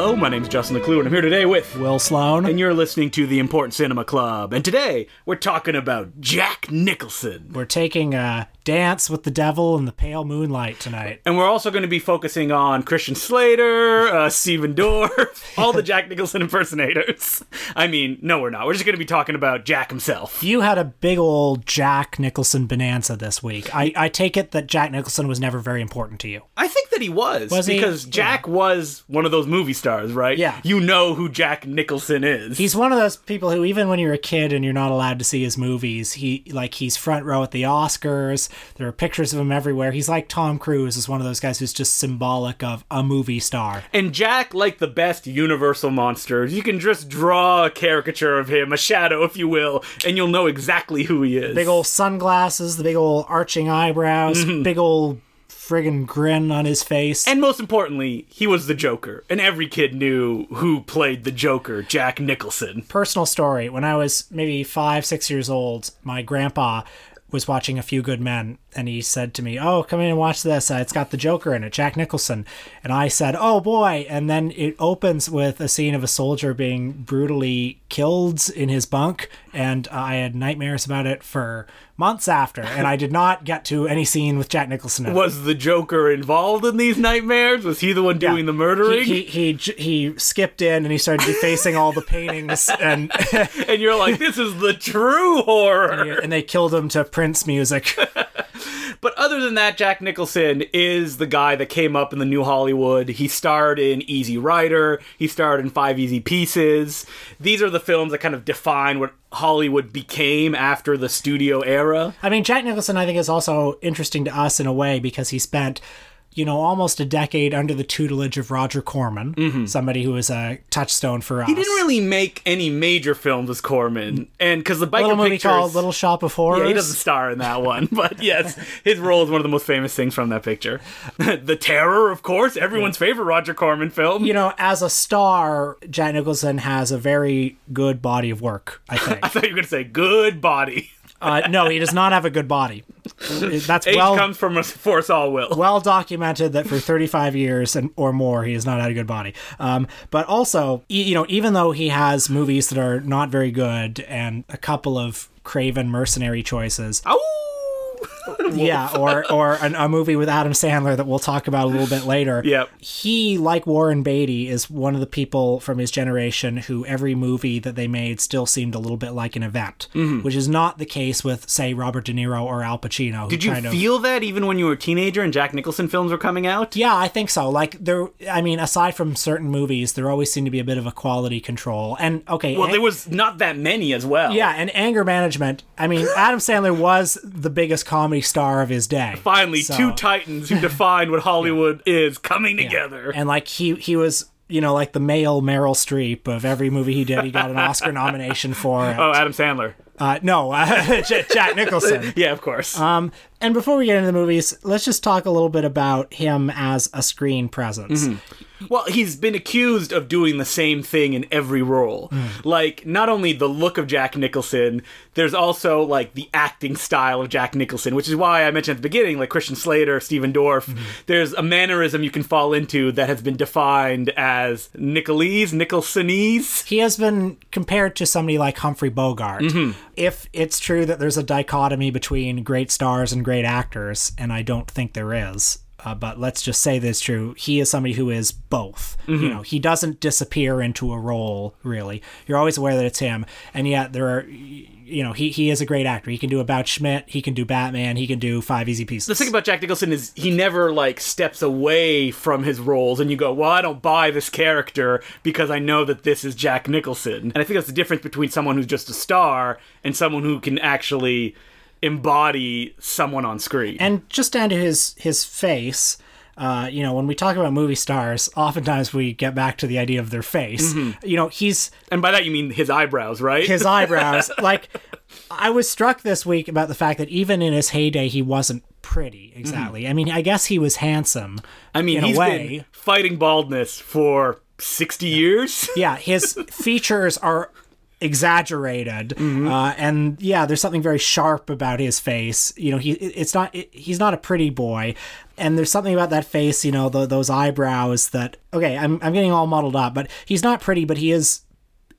Hello, my name's Justin Decloux, and I'm here today with Will Sloan. And you're listening to the Important Cinema Club. And today we're talking about Jack Nicholson. We're taking a dance with the devil in the pale moonlight tonight. And we're also going to be focusing on Christian Slater, uh, Stephen Dorff, all the Jack Nicholson impersonators. I mean, no, we're not. We're just going to be talking about Jack himself. You had a big old Jack Nicholson bonanza this week. I, I take it that Jack Nicholson was never very important to you. I think that he was. Was he? because Jack Yeah. was one of those movie stars, right? Yeah. You know who Jack Nicholson is. He's one of those people who, even when you're a kid and you're not allowed to see his movies, he like he's front row at the Oscars. There are pictures of him everywhere. He's like Tom Cruise, is one of those guys who's just symbolic of a movie star. And Jack, like the best Universal monsters, you can just draw a caricature of him, a shadow, if you will, and you'll know exactly who he is. Big old sunglasses, the big old arching eyebrows, mm-hmm. big old friggin' grin on his face. And most importantly, he was the Joker, and every kid knew who played the Joker, Jack Nicholson. personal story when i was maybe five six years old my grandpa was watching a few good men and he said to me oh come in and watch this uh, it's got the joker in it jack nicholson and i said oh boy and then it opens with a scene of a soldier being brutally killed in his bunk and i had nightmares about it for months after and i did not get to any scene with jack nicholson in it. Was the Joker involved in these nightmares? Was he the one doing the murdering? he, he, he, he skipped in and he started defacing all the paintings and and you're like, this is the true horror. and they killed him to Prince music. But other than that, Jack Nicholson is the guy that came up in the new Hollywood. He starred in Easy Rider, he starred in Five Easy Pieces. These are the films that kind of define what Hollywood became after the studio era. I mean, Jack Nicholson, I think, is also interesting to us in a way because he spent, you know, almost a decade under the tutelage of Roger Corman, somebody who was a touchstone for us. Mm-hmm. He didn't really make any major films as Corman, and because the biker little movie pictures, called Little Shop of Horrors. Yeah, he doesn't star in that one, but yes, his role is one of the most famous things from that picture. the Terror, of course, everyone's favorite Roger Corman film. You know, as a star, Jack Nicholson has a very good body of work. I think. I thought you were going to say good body. uh, no, he does not have a good body. That's Age well comes from us, for us all will. well documented that for 35 years and or more he has not had a good body um, but also you know even though he has movies that are not very good and a couple of craven mercenary choices Ow! yeah or or an, a movie with adam sandler that we'll talk about a little bit later Yep. he like warren beatty is one of the people from his generation who every movie that they made still seemed a little bit like an event Mm-hmm. which is not the case with say robert de niro or al pacino who Did you kind of feel that even when you were a teenager and Jack Nicholson films were coming out? Yeah, I think so. Like there, I mean, aside from certain movies, there always seemed to be a bit of a quality control. And okay, Well, an- there was not that many as well. yeah, and anger management. I mean, Adam Sandler was the biggest comedy star of his day. Finally, So- two titans who defined what Hollywood is coming together. and like he he was. You know, like the male Meryl Streep of every movie he did, he got an Oscar nomination for. it. Oh, Adam Sandler. Uh, no, uh, Nicholson. Yeah, of course. Um, and before we get into the movies, let's just talk a little bit about him as a screen presence. Well, he's been accused of doing the same thing in every role. Like, not only the look of Jack Nicholson, there's also, like, the acting style of Jack Nicholson, which is why I mentioned at the beginning, like Christian Slater, Stephen Dorff. There's a mannerism you can fall into that has been defined as Nicholese, Nicholsonese. he has been compared to somebody like Humphrey Bogart. If it's true that there's a dichotomy between great stars and great actors, and I don't think there is, uh, but let's just say this true, he is somebody who is both. You know, he doesn't disappear into a role really. You're always aware that it's him, and yet there are. You know, he, he is a great actor. He can do About Schmidt. He can do Batman. He can do Five Easy Pieces. The thing about Jack Nicholson is he never like steps away from his roles, and you go, "Well, I don't buy this character because I know that this is Jack Nicholson." And I think that's the difference between someone who's just a star and someone who can actually embody someone on screen. and just down to his his face uh, you know when we talk about movie stars oftentimes we get back to the idea of their face. You know he's and by that you mean his eyebrows, right? his eyebrows. Like i was struck this week about the fact that even in his heyday he wasn't pretty exactly. I mean i guess he was handsome I mean, in he's a way. been fighting baldness for sixty years. yeah his features are exaggerated. Uh, and yeah there's something very sharp about his face. You know he it's not it, he's not a pretty boy. And there's something about that face you know the, those eyebrows that okay I'm, I'm getting all muddled up but he's not pretty but he is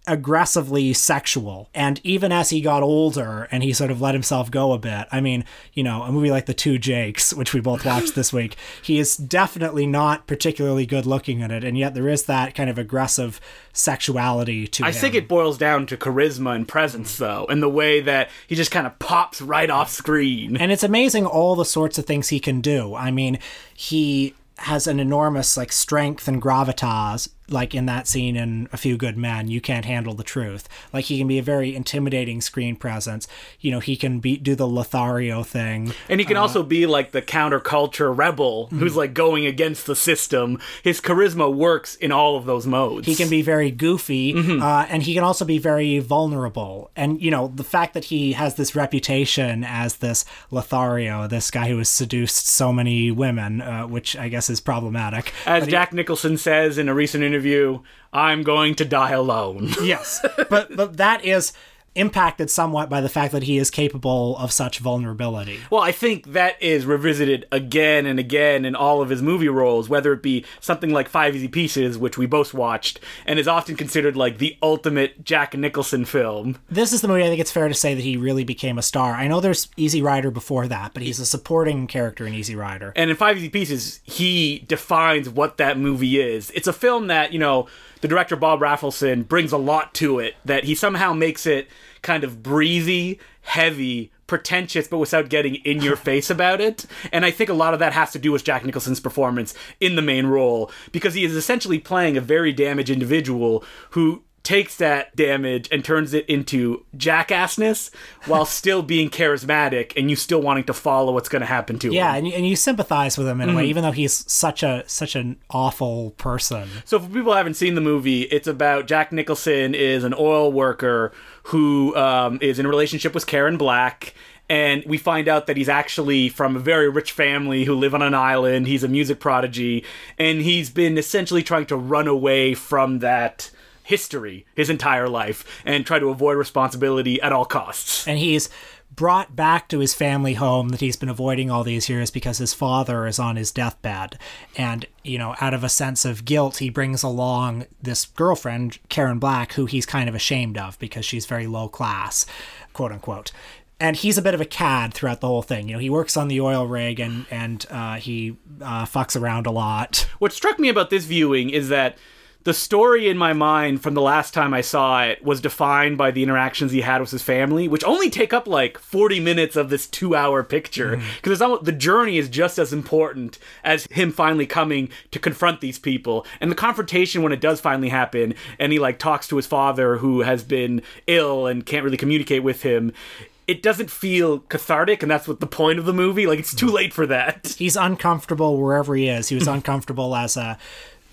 aggressively sexual. And even as he got older and he sort of let himself go a bit, I mean, you know, a movie like The Two Jakes, which we both watched this week, he is definitely not particularly good looking in it. And yet there is that kind of aggressive sexuality to it. I him. think it boils down to charisma and presence, though, and the way that he just kind of pops right off screen. and it's amazing all the sorts of things he can do. I mean, he has an enormous like strength and gravitas like in that scene in a few good men you can't handle the truth. Like he can be a very intimidating screen presence. You know he can be do the lothario thing. And he can also be like the counterculture rebel who's like going against the system. His charisma works in all of those modes. he can be very goofy uh, and he can also be very vulnerable. And you know the fact that he has this reputation as this lothario this guy who has seduced so many women uh, which i guess is problematic. As Jack Nicholson says in a recent interview, I'm going to die alone. yes but but that is impacted somewhat by the fact that he is capable of such vulnerability Well, I think that is revisited again and again in all of his movie roles, whether it be something like Five Easy Pieces, which we both watched, and is often considered like the ultimate Jack Nicholson film. this is the movie i think it's fair to say that he really became a star i know there's easy rider before that but he's a supporting character in easy rider And in Five Easy Pieces, he defines what that movie is. It's a film that, you know, the director Bob Rafelson brings a lot to it, that he somehow makes it kind of breezy, heavy, pretentious, but without getting in your face about it. And I think a lot of that has to do with Jack Nicholson's performance in the main role, because he is essentially playing a very damaged individual who takes that damage and turns it into jackassness while still being charismatic and you still wanting to follow what's going to happen to him. Yeah, and you, and you sympathize with him in a Mm-hmm. way, even though he's such a such an awful person. So for people who haven't seen the movie, it's about Jack Nicholson is an oil worker who um, is in a relationship with Karen Black. And we find out that he's actually from a very rich family who live on an island. He's a music prodigy. And he's been essentially trying to run away from that history his entire life and try to avoid responsibility at all costs. And he's brought back to his family home that he's been avoiding all these years because his father is on his deathbed. And, you know, out of a sense of guilt, he brings along this girlfriend, Karen Black, who he's kind of ashamed of because she's very low class, quote unquote. And he's a bit of a cad throughout the whole thing. You know, he works on the oil rig and and uh, he uh, fucks around a lot. What struck me about this viewing is that the story in my mind from the last time I saw it was defined by the interactions he had with his family, which only take up like 40 minutes of this two hour picture. Mm-hmm. Because the journey is just as important as him finally coming to confront these people. And the confrontation, when it does finally happen, and he like talks to his father who has been ill and can't really communicate with him. It doesn't feel cathartic, and that's what the point of the movie. Like, it's too mm-hmm. late for that. he's uncomfortable wherever he is. He was uncomfortable as a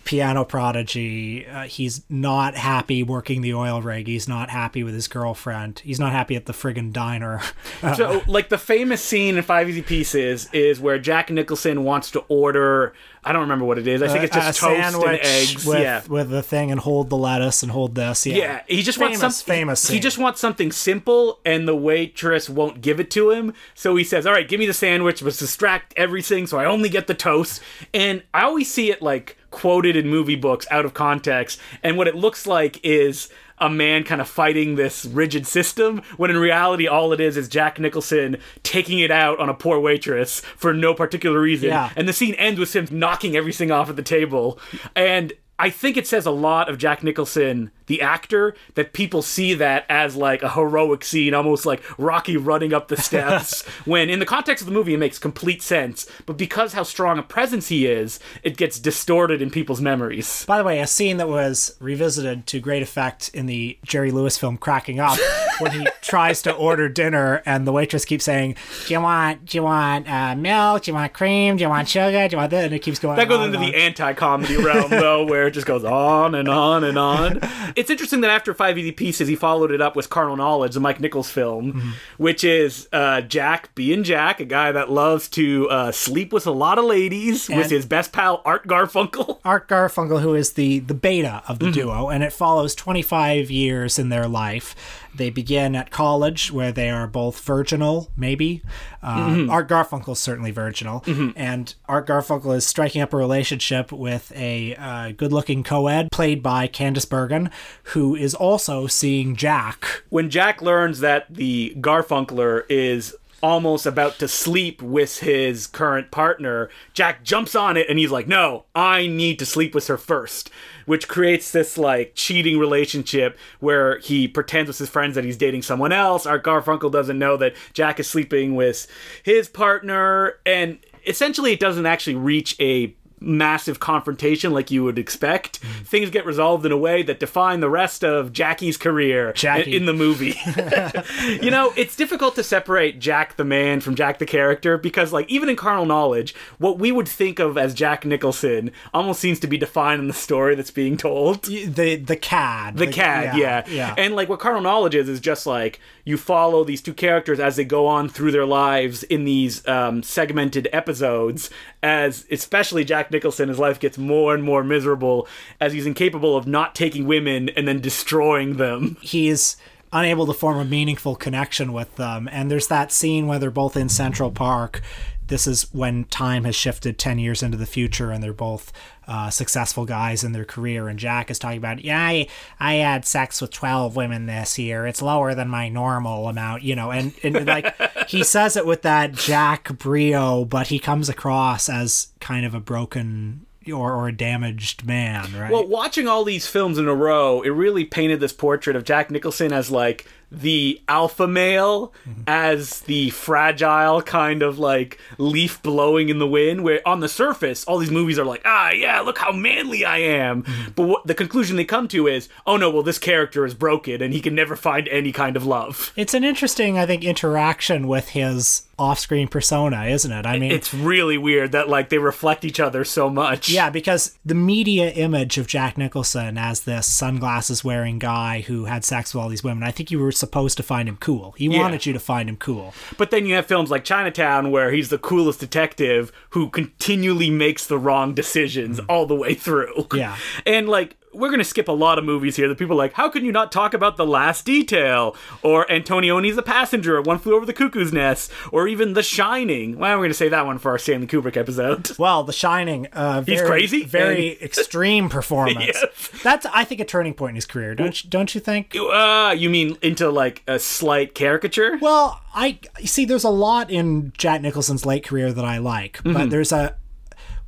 piano prodigy. Uh, he's not happy working the oil rig. He's not happy with his girlfriend. He's not happy at the friggin' diner. So, like the famous scene in Five Easy Pieces is where Jack Nicholson wants to order. I don't remember what it is. I think it's just a toast and eggs. with, yeah. with the thing and hold the lettuce and hold this. Yeah, Yeah, he just famous, wants something. famous. He just wants something simple, and the waitress won't give it to him. So he says, "All right, give me the sandwich, but distract everything, so I only get the toast." And I always see it like quoted in movie books out of context, and what it looks like is a man kind of fighting this rigid system when in reality all it is is Jack Nicholson taking it out on a poor waitress for no particular reason Yeah. and the scene ends with him knocking everything off at the table and I think it says a lot of Jack Nicholson, the actor, that people see that as like a heroic scene, almost like Rocky running up the steps. when in the context of the movie, it makes complete sense. But because how strong a presence he is, it gets distorted in people's memories. By the way, a scene that was revisited to great effect in the Jerry Lewis film Cracking Up when he tries to order dinner and the waitress keeps saying, "Do you want do you want uh, milk? Do you want cream? Do you want sugar? Do you want this?" And it keeps going. That goes into the anti-comedy realm, though, where it just goes on and on and on. It's interesting that after Five Easy Pieces, he followed it up with Carnal Knowledge, the Mike Nichols film, Mm-hmm. which is uh, Jack being Jack, a guy that loves to uh, sleep with a lot of ladies, with his best pal Art Garfunkel. Art Garfunkel, who is the the beta of Mm-hmm. the duo, and it follows 25 years in their life. They begin at college, where they are both virginal, maybe. Uh, Mm-hmm. Art Garfunkel's certainly virginal, and Art Garfunkel is striking up a relationship with a uh, good-looking co-ed played by Candice Bergen, who is also seeing Jack. When Jack learns that the Garfunkler is almost about to sleep with his current partner, Jack jumps on it and he's like, No, I need to sleep with her first. Which creates this like cheating relationship where he pretends with his friends that he's dating someone else. Art Garfunkel doesn't know that Jack is sleeping with his partner, and essentially it doesn't actually reach a massive confrontation like you would expect. Things get resolved in a way that define the rest of Jackie's career Jackie. in the movie. you know, it's difficult to separate Jack the man from Jack the character because, like, even in Carnal Knowledge, what we would think of as Jack Nicholson almost seems to be defined in the story that's being told. The the cad. The cad, yeah. yeah. And like what carnal knowledge is is just like you follow these two characters as they go on through their lives in these um, segmented episodes. As especially Jack Nicholson, his life gets more and more miserable as he's incapable of not taking women and then destroying them. he's unable to form a meaningful connection with them. And there's that scene where they're both in Central Park. This is when time has shifted 10 years into the future and they're both uh, successful guys in their career. And Jack is talking about, yeah, I, I had sex with 12 women this year. It's lower than my normal amount, you know. And, and like he says it with that Jack brio, but he comes across as kind of a broken or, or a damaged man, right? Well, watching all these films in a row, it really painted this portrait of Jack Nicholson as like the alpha male, as the fragile kind of like leaf blowing in the wind. Where on the surface, all these movies are like, ah, yeah, look how manly I am. But what the conclusion they come to is, oh no, well, this character is broken and he can never find any kind of love. It's an interesting, I think, interaction with his off-screen persona, isn't it? I mean, It's really weird that like they reflect each other so much. yeah, because the media image of Jack Nicholson as this sunglasses-wearing guy who had sex with all these women, I think you were supposed to find him cool. He wanted you to find him cool. But then you have films like Chinatown where he's the coolest detective who continually makes the wrong decisions mm. all the way through. Yeah. And like we're going to skip a lot of movies here that people are like, how can you not talk about The Last Detail? Or Antonioni's The Passenger, One Flew Over the Cuckoo's Nest, or even The Shining. Well, we're going to say that one for our Stanley Kubrick episode. Well, The Shining, uh, very, crazy, very extreme performance. Yes. That's, I think, a turning point in his career. Don't you, don't you think? Uh, you mean into like a slight caricature? Well, I see. There's a lot in Jack Nicholson's late career that I like, but there's a.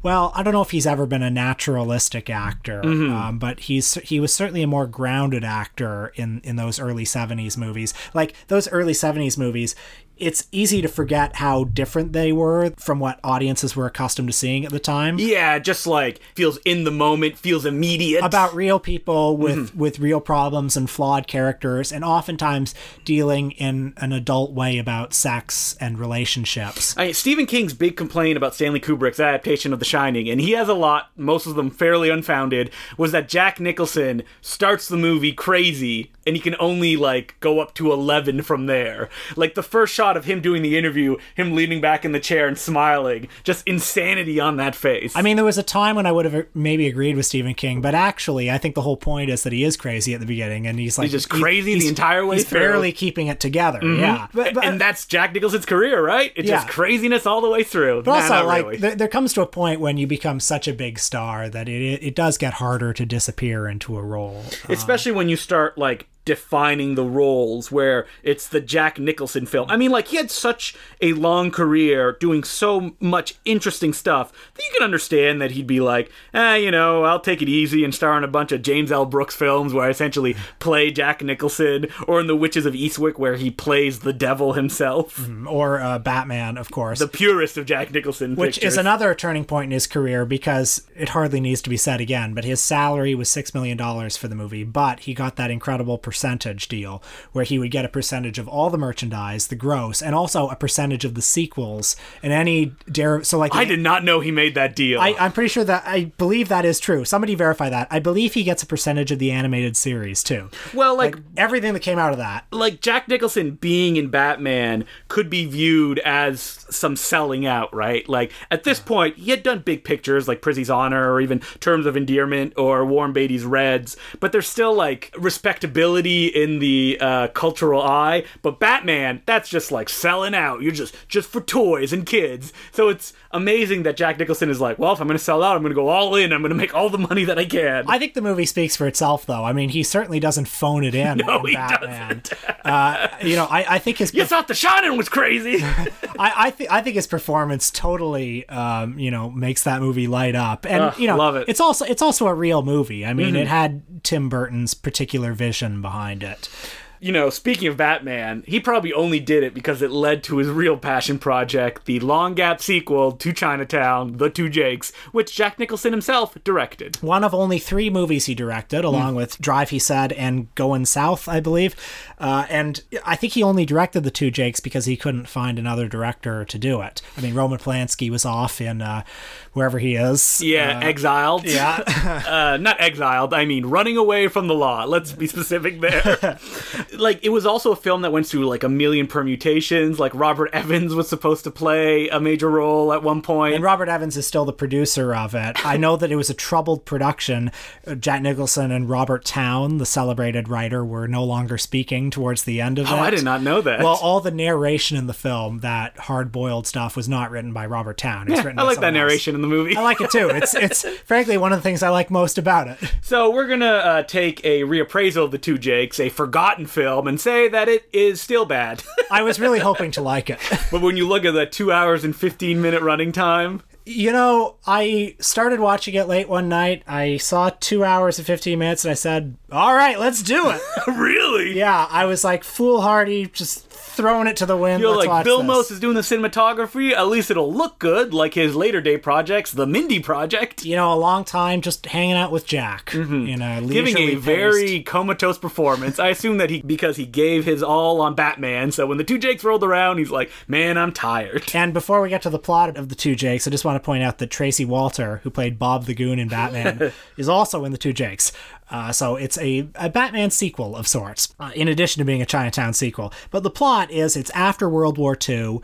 Well, I don't know if he's ever been a naturalistic actor, um, but he's he was certainly a more grounded actor in in those early '70s movies. Like those early '70s movies, it's easy to forget how different they were from what audiences were accustomed to seeing at the time. yeah, just like feels in the moment, feels immediate. about real people with mm-hmm. with real problems and flawed characters and oftentimes dealing in an adult way about sex and relationships I mean, Stephen King's big complaint about Stanley Kubrick's adaptation of The Shining, and he has a lot, most of them fairly unfounded, was that Jack Nicholson starts the movie crazy, and he can only like go up to eleven from there. Like the first shot of him doing the interview, him leaning back in the chair and smiling, just insanity on that face. I mean, there was a time when I would have maybe agreed with Stephen King, but actually, I think the whole point is that he is crazy at the beginning, and he's like He's just crazy the entire way He's through. barely keeping it together. Mm-hmm. Yeah, but, but, and that's Jack Nicholson's career, right? It's just craziness all the way through. but Nah, also, not like, really. there, there comes to a point when you become such a big star that it it does get harder to disappear into a role. especially when you start like defining the roles where it's the Jack Nicholson film. I mean, like he had such a long career doing so much interesting stuff that you can understand that he'd be like, eh, you know, I'll take it easy and star in a bunch of James L. Brooks films where I essentially play Jack Nicholson, or in The Witches of Eastwick where he plays the devil himself. or uh, Batman, of course. The purest of Jack Nicholson which pictures. is another turning point in his career because it hardly needs to be said again. But his salary was six million dollars for the movie, but he got that incredible percentage deal where he would get a percentage of all the merchandise, the gross, and also a percentage of the sequels and any dare. So like I did not know he made that deal. I, I'm pretty sure that I believe that is true. Somebody verify that. I believe he gets a percentage of the animated series too. well, like, Everything that came out of that. like Jack Nicholson being in Batman could be viewed as some selling out, right? Like at this point, he had done big pictures like Prizzi's Honor or even Terms of Endearment or Warren Beatty's Reds, but there's still like respectability in the uh, cultural eye. But Batman, that's just like selling out. You're just just for toys and kids. So it's amazing that Jack Nicholson is like, well, if I'm going to sell out, I'm going to go all in. I'm going to make all the money that I can. I think the movie speaks for itself, though. I mean, he certainly doesn't phone it in. No, in he Batman. uh, you know, I, I think his you thought The Shining was crazy. I, I think I think his performance totally, um, you know, makes that movie light up, and you know, love it. Mm-hmm. it's also it's also a real movie. I mean, it had Tim Burton's particular vision behind it. You know, speaking of Batman, he probably only did it because it led to his real passion project, the long gap sequel to Chinatown, The Two Jakes, which Jack Nicholson himself directed. One of only three movies he directed, along with Drive, he said, and Going South, I believe. Uh, and I think he only directed the two Jakes because he couldn't find another director to do it. I mean, Roman Polanski was off in uh, wherever he is. Yeah, exiled. Yeah. uh, not exiled. I mean, running away from the law. Let's be specific there. like, it was also a film that went through like a million permutations. Like, Robert Evans was supposed to play a major role at one. And Robert Evans is still the producer of it. I know that it was a troubled production. Uh, Jack Nicholson and Robert Towne, the celebrated writer, were no longer speaking towards the end of it. oh, I did not know that. Well, all the narration in the film, that hard-boiled stuff, was not written by Robert Towne. It's written by I like that someone else. narration in the movie. I like it too. It's it's frankly one of the things I like most about it. So we're gonna uh, take a reappraisal of the two Jakes, a forgotten film, and say that it is still bad. I was really hoping to like it. but when you look at the two hours and fifteen minute running time, You know, I started watching it late one night. I saw two hours and 15 minutes and I said, all right, let's do it. really, yeah, I was like foolhardy, just throwing it to the wind. You're let's like Bill this. Mose is doing the cinematography. At least it'll look good, like his later day projects, the Mindy Project, You know, a long time just hanging out with Jack. You know, Mm-hmm. giving a very comatose performance. I assume that he because he gave his all on Batman. So when the two Jakes rolled around, he's like, "Man, I'm tired." And before we get to the plot of the two Jakes, I just want to point out that Tracy Walter, who played Bob the Goon in Batman, is also in the two Jakes. Uh, so it's a, a Batman sequel of sorts, uh, in addition to being a Chinatown sequel. But the plot is it's after World War II.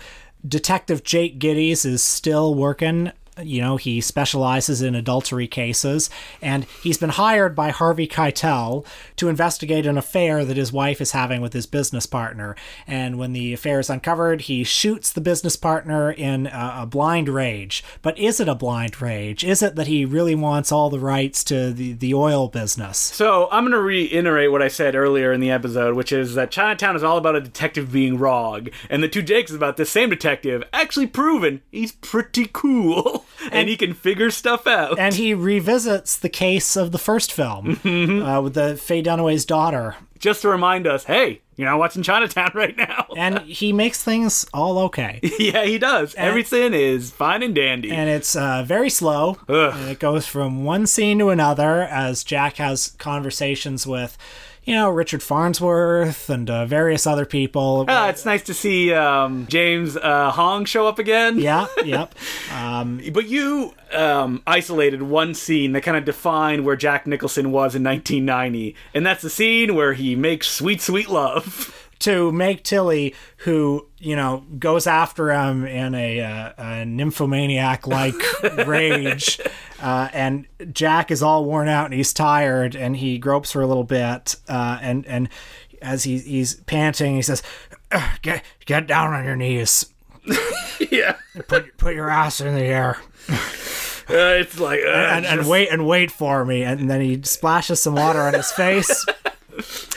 Detective Jake Gittes is still working. You know, he specializes in adultery cases, and he's been hired by Harvey Keitel to investigate an affair that his wife is having with his business partner. And when the affair is uncovered, he shoots the business partner in a, a blind rage. But is it a blind rage? Is it that he really wants all the rights to the, the oil business? So I'm gonna reiterate what I said earlier in the episode, which is that Chinatown is all about a detective being wrong, and the two Jakes is about this same detective actually proven he's pretty cool and, he can figure stuff out. And he revisits the case of the first film uh, with the Faye Dunaway's daughter. Just to remind us, hey, you're not watching Chinatown right now. And he makes things all okay. yeah, he does. Everything is fine and dandy. and it's uh, very slow. And it goes from one scene to another as Jack has conversations with, you know, Richard Farnsworth and uh, various other people. Ah, it's nice to see um, James uh, Hong show up again. yeah, yep. Um, But you um, isolated one scene that kind of defined where Jack Nicholson was in 1990, and that's the scene where he makes sweet, sweet love. To Meg Tilly, who you know goes after him in a, uh, a nymphomaniac like rage, uh, and Jack is all worn out and he's tired, and he gropes for a little bit, uh, and and as he, he's panting, he says, "Get get down on your knees, yeah. put put your ass in the air, Uh, it's like, uh, and, and just- wait and wait for me," and then he splashes some water on his face.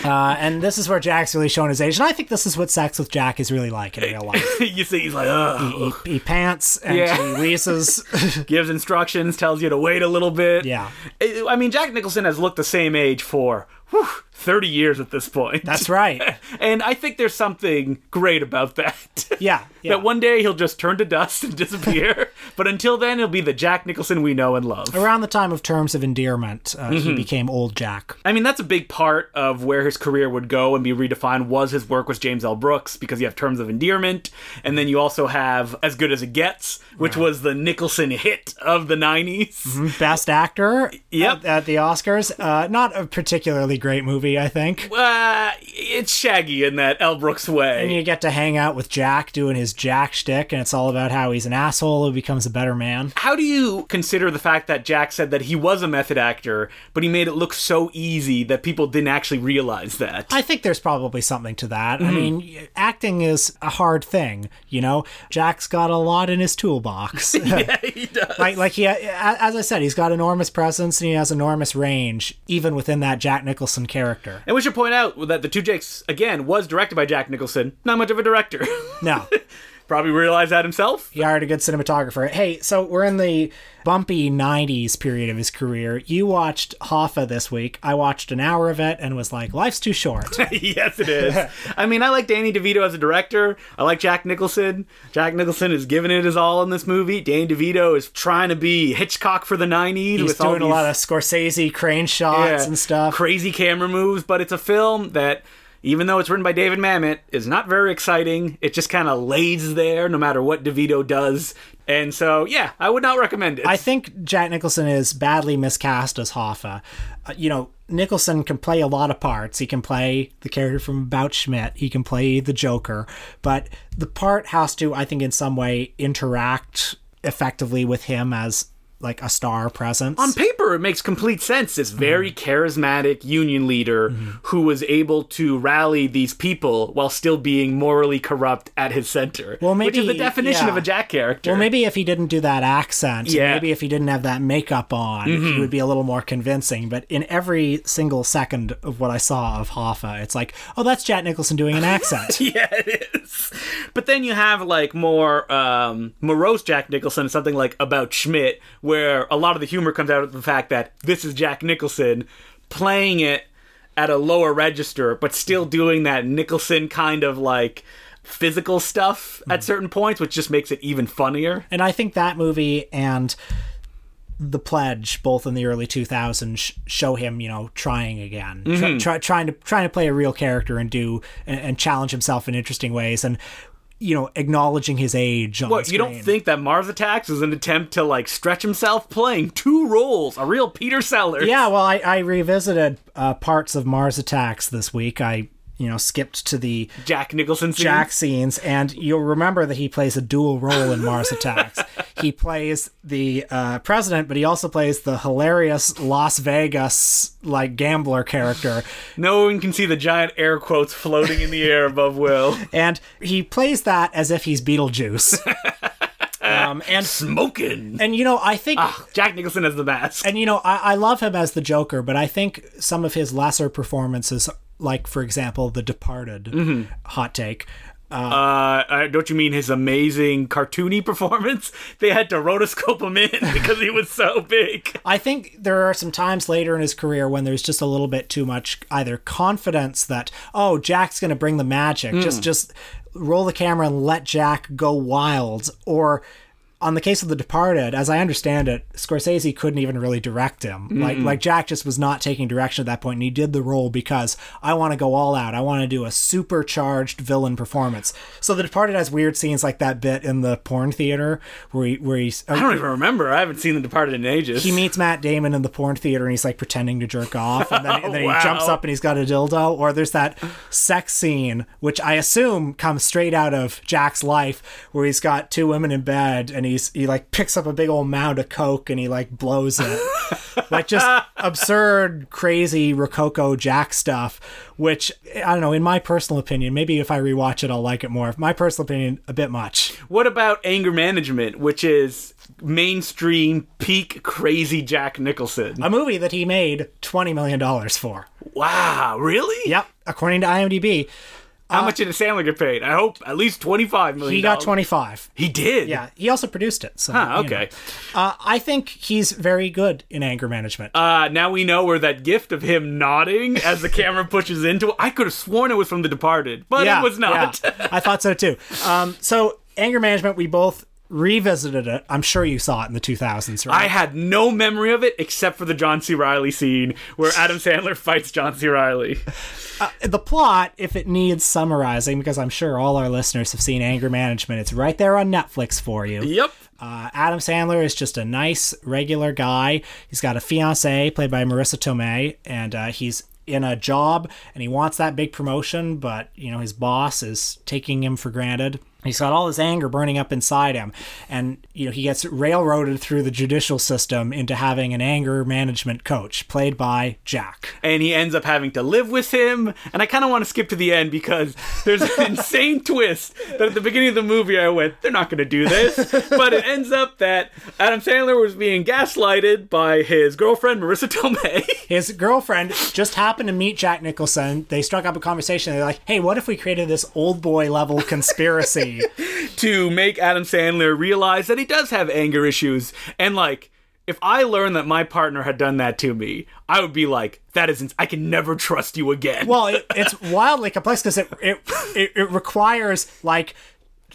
Uh, and this is where Jack's really showing his age, and I think this is what sex with Jack is really like in real life. you see, he's like, Ugh. he, he pants and Yeah. he wheezes. gives instructions, tells you to wait a little bit. Yeah. I mean, Jack Nicholson has looked the same age for whew, 30 years at this point. That's right. and I think there's something great about that. Yeah, yeah. that one day he'll just turn to dust and disappear. but until then, he'll be the Jack Nicholson we know and love. Around the time of Terms of Endearment, uh, Mm-hmm. he became Old Jack. I mean, that's a big part of where his career would go and be redefined was his work with James L. Brooks because you have Terms of Endearment, and then you also have As Good as It Gets, which was the Nicholson hit of the 90s. Best Actor Yep. at, at the Oscars. Uh, not a particularly great movie, I think. Uh, it's shaggy in that L. Brooks way. And you get to hang out with Jack doing his Jack shtick, and it's all about how he's an asshole who becomes a better man. How do you consider the fact that Jack said that he was a method actor, but he made it look so easy that people didn't actually realize that? I think there's probably something to that. Mm-hmm. I mean, acting is a hard thing, you know. Jack's got a lot in his toolbox. yeah, he does. like, like he, as I said, he's got enormous presence and he has enormous range, even within that Jack Nicholson character. And we should point out that The Two Jakes, again, was directed by Jack Nicholson. Not much of a director. No, Probably realized that himself. he hired a good cinematographer. Hey, so we're in the bumpy 90s period of his career. You watched Hoffa this week. I watched an hour of it and was like, life's too short. yes, it is. I mean, I like Danny DeVito as a director. I like Jack Nicholson. Jack Nicholson is giving it his all in this movie. Danny DeVito is trying to be Hitchcock for the 90s He's with all doing a lot of Scorsese crane shots yeah, and stuff. Crazy camera moves, but it's a film that even though it's written by David Mamet, is not very exciting. It just kind of lays there no matter what DeVito does. And so, yeah, I would not recommend it. I think Jack Nicholson is badly miscast as Hoffa. Uh, you know, Nicholson can play a lot of parts. He can play the character from About Schmidt. He can play the Joker, but the part has to, I think, in some way interact effectively with him as like a star presence. on paper it makes complete sense this very Mm-hmm. charismatic union leader who was able to rally these people while still being morally corrupt at his center Well, which is the definition yeah. of a jack character well, maybe if he didn't do that accent, Yeah. Mm-hmm. maybe if he didn't have that makeup on, he would be a little more convincing. But in every single second of what I saw of Hoffa, it's like, oh, that's Jack Nicholson doing an accent. yeah it is but then you have like more um, morose jack nicholson something like about schmidt where a lot of the humor comes out of the fact that this is jack nicholson playing it at a lower register but still doing that nicholson kind of like physical stuff at certain points which just makes it even funnier. And I think that movie and The Pledge, both in the early 2000s, show him, you know, trying again, Mm-hmm. try, trying to trying to play a real character and do and, and challenge himself in interesting ways, and you know, acknowledging his age. On you don't think that Mars Attacks is an attempt to like stretch himself playing two roles, a real Peter Sellers? Yeah, well, I, I revisited uh, parts of Mars Attacks this week. I you know skipped to the Jack Nicholson. Scenes. Jack scenes, and you'll remember that he plays a dual role in Mars Attacks. he plays the uh, president, but he also plays the hilarious Las Vegas like gambler character, No one can see the giant air quotes floating in the air above Will. and he plays that as if he's Beetlejuice. um, and Smoking. and you know, I think. Jack Nicholson as the mask. And you know, I, I love him as the Joker, but I think some of his lesser performances, like for example, The Departed, hot take, Uh, uh, don't you mean his amazing cartoony performance? They had to rotoscope him in because he was so big. I think there are some times later in his career when there's just a little bit too much either confidence that oh Jack's going to bring the magic, just just roll the camera and let Jack go wild, or on the case of The Departed, as I understand it, Scorsese couldn't even really direct him. Like like Jack just was not taking direction at that point, and he did the role because I want to go all out. I want to do a supercharged villain performance. So The Departed has weird scenes like that bit in the porn theater where he where he's I don't even remember. I haven't seen The Departed in ages. he meets Matt Damon in the porn theater and he's like pretending to jerk off, and then, and then Wow. he jumps up and he's got a dildo. Or there's that sex scene, which I assume comes straight out of Jack's life, where he's got two women in bed and he's he like picks up a big old mound of coke and he like blows it, like just absurd, crazy Rococo Jack stuff. Which I don't know. In my personal opinion, maybe if I rewatch it, I'll like it more. My personal opinion, a bit much. What about Anger Management, which is mainstream peak crazy Jack Nicholson? A movie that he made twenty million dollars for. wow, really? Yep, according to IMDb. How much did the Sandler get paid? I hope at least twenty-five million. He got 25. He did. Yeah, he also produced it. So, Huh, you know. okay. Uh, I think he's very good in anger management. Uh, now we know where that gift of him nodding as the camera pushes into it. I could have sworn it was from The Departed, but it was not. yeah. I thought so too. Um, so anger management, we both revisited it. I'm sure you saw it in the 2000s, right? I had no memory of it except for the John C. Reilly scene where Adam Sandler fights John C. Reilly. the plot, if it needs summarizing, because I'm sure all our listeners have seen Anger Management, it's right there on Netflix for you. Yep. Uh, Adam Sandler is just a nice, regular guy. He's got a fiance played by Marisa Tomei, and uh, he's in a job and he wants that big promotion, but you know his boss is taking him for granted. He's got all this anger burning up inside him, and you know he gets railroaded through the judicial system into having an anger management coach played by Jack. and he ends up having to live with him. And I kind of want to skip to the end because there's an insane twist that at the beginning of the movie I went, they're not going to do this. But it ends up that Adam Sandler was being gaslighted by his girlfriend, Marisa Tomei. His girlfriend just happened to meet Jack Nicholson. They struck up a conversation. They're like, "Hey, what if we created this old boy level conspiracy?" To make Adam Sandler realize that he does have anger issues. And like, if I learned that my partner had done that to me, I would be like, that isn't, I can never trust you again. well, it, it's wildly complex because it, it it it requires like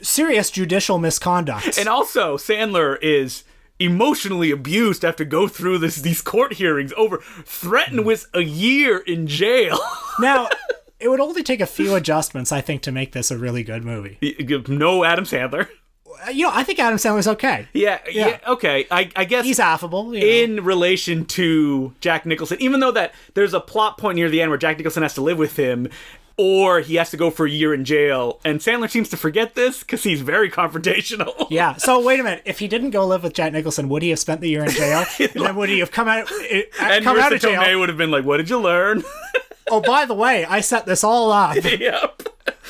serious judicial misconduct. and also, Sandler is emotionally abused have to go through this these court hearings over threatened with a year in jail. now, it would only take a few adjustments, I think, to make this a really good movie. no Adam Sandler. Uh, You know, I think Adam Sandler's okay. Yeah, yeah, Yeah. okay. I, I guess He's affable. You know. in relation to Jack Nicholson, even though that there's a plot point near the end where Jack Nicholson has to live with him, or he has to go for a year in jail, and Sandler seems to forget this because he's very confrontational. Yeah. So wait a minute. If he didn't go live with Jack Nicholson, would he have spent the year in jail? and then would he have come out And come out Marisa of jail? Tomei would have been like, "What did you learn?" Oh, by the way, I set this all up. yep.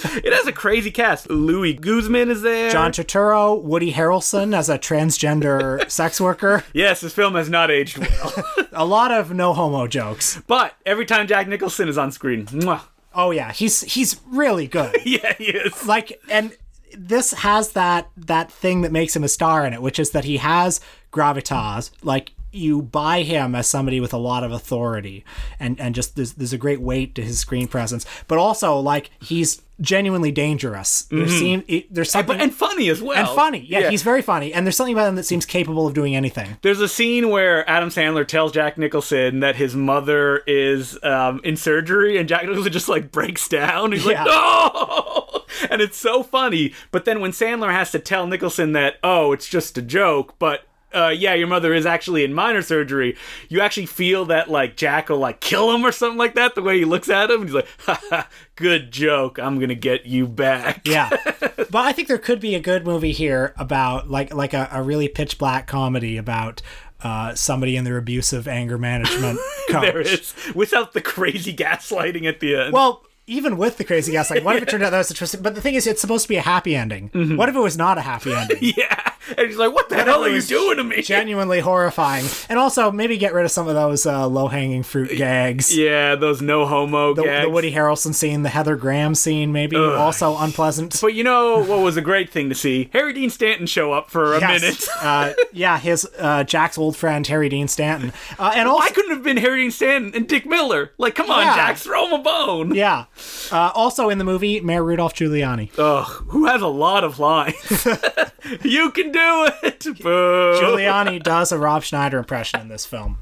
It has a crazy cast. Luis Guzman is there. John Turturro, Woody Harrelson as a transgender sex worker. Yes, this film has not aged well. A lot of no homo jokes. but every time Jack Nicholson is on screen, mwah. Oh yeah, he's he's really good. yeah, he is. like and this has that that thing that makes him a star in it, which is that he has gravitas. Like you buy him as somebody with a lot of authority and and just there's there's a great weight to his screen presence. But also like he's genuinely dangerous. There seem there's something But, and funny as well. and funny. Yeah, he's very funny. And there's something about him that seems capable of doing anything. There's a scene where Adam Sandler tells Jack Nicholson that his mother is um, in surgery, and Jack Nicholson just like breaks down. He's Yeah. like, "No!" And it's so funny. But then when Sandler has to tell Nicholson that, "Oh, it's just a joke," but uh, yeah, your mother is actually in minor surgery. You actually feel that like Jack will like kill him or something like that. The way he looks at him, and he's like, "Ha ha, good joke. I'm gonna get you back." Yeah, but I think there could be a good movie here about like like a, a really pitch black comedy about uh, somebody in their abusive anger management coach. there is without the crazy gaslighting at the end. Well, even with the crazy gas, like what if it turned out that was interesting? But the thing is, it's supposed to be a happy ending. Mm-hmm. What if it was not a happy ending? yeah, and he's like, "What the hell are you doing to me?" Genuinely horrifying, and also maybe get rid of some of those uh, low hanging fruit gags. Yeah, those no homo The, gags. the Woody Harrelson scene, the Heather Graham scene, maybe also unpleasant. But you know what was a great thing to see? Harry Dean Stanton show up for a Yes. minute. uh, yeah, his uh, Jack's old friend Harry Dean Stanton, uh, and also Why couldn't have been Harry Dean Stanton and Dick Miller? Like, come on, Yeah. Jack, throw him a bone. yeah, uh, also in the movie Mayor Rudolph Giuliani. Ugh, who has a lot of lines? you can do it. Boo. Giuliani does a Rob Schneider impression in this film.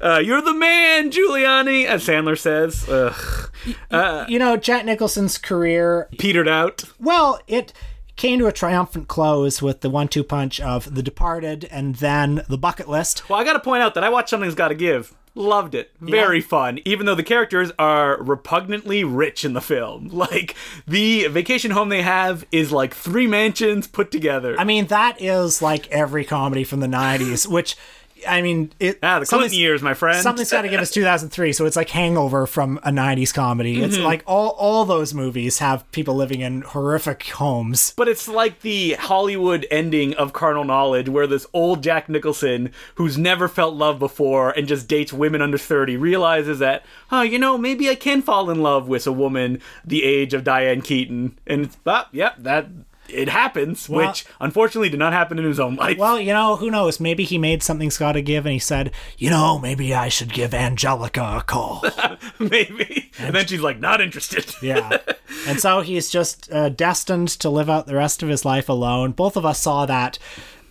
Uh, you're the man, Giuliani, as Sandler says. Ugh, You know, Jack Nicholson's career petered out. Well, it came to a triumphant close with the one-two punch of The Departed and then The Bucket List. Well, I gotta point out that I watched Something's Gotta Give. Loved it. Very fun. Even though the characters are repugnantly rich in the film. Like, the vacation home they have is like three mansions put together. I mean, that is like every comedy from the '90s, which I mean, it. Ah, the Clinton years, my friend. Something's got to give us 2003, so it's like Hangover from a 90s comedy. It's Mm-hmm. like all all those movies have people living in horrific homes. But it's like the Hollywood ending of Carnal Knowledge, where this old Jack Nicholson, who's never felt love before and just dates women under 30, realizes that, huh, you know, maybe I can fall in love with a woman the age of Diane Keaton. And it's, ah, yep, that. It happens, Well- which unfortunately did not happen in his own life. Well, you know, who knows? Maybe he made something's got to give, and he said, you know, maybe I should give Anjelica a call. maybe. And then she's like, not interested. yeah. And so he's just uh, destined to live out the rest of his life alone. Both of us saw that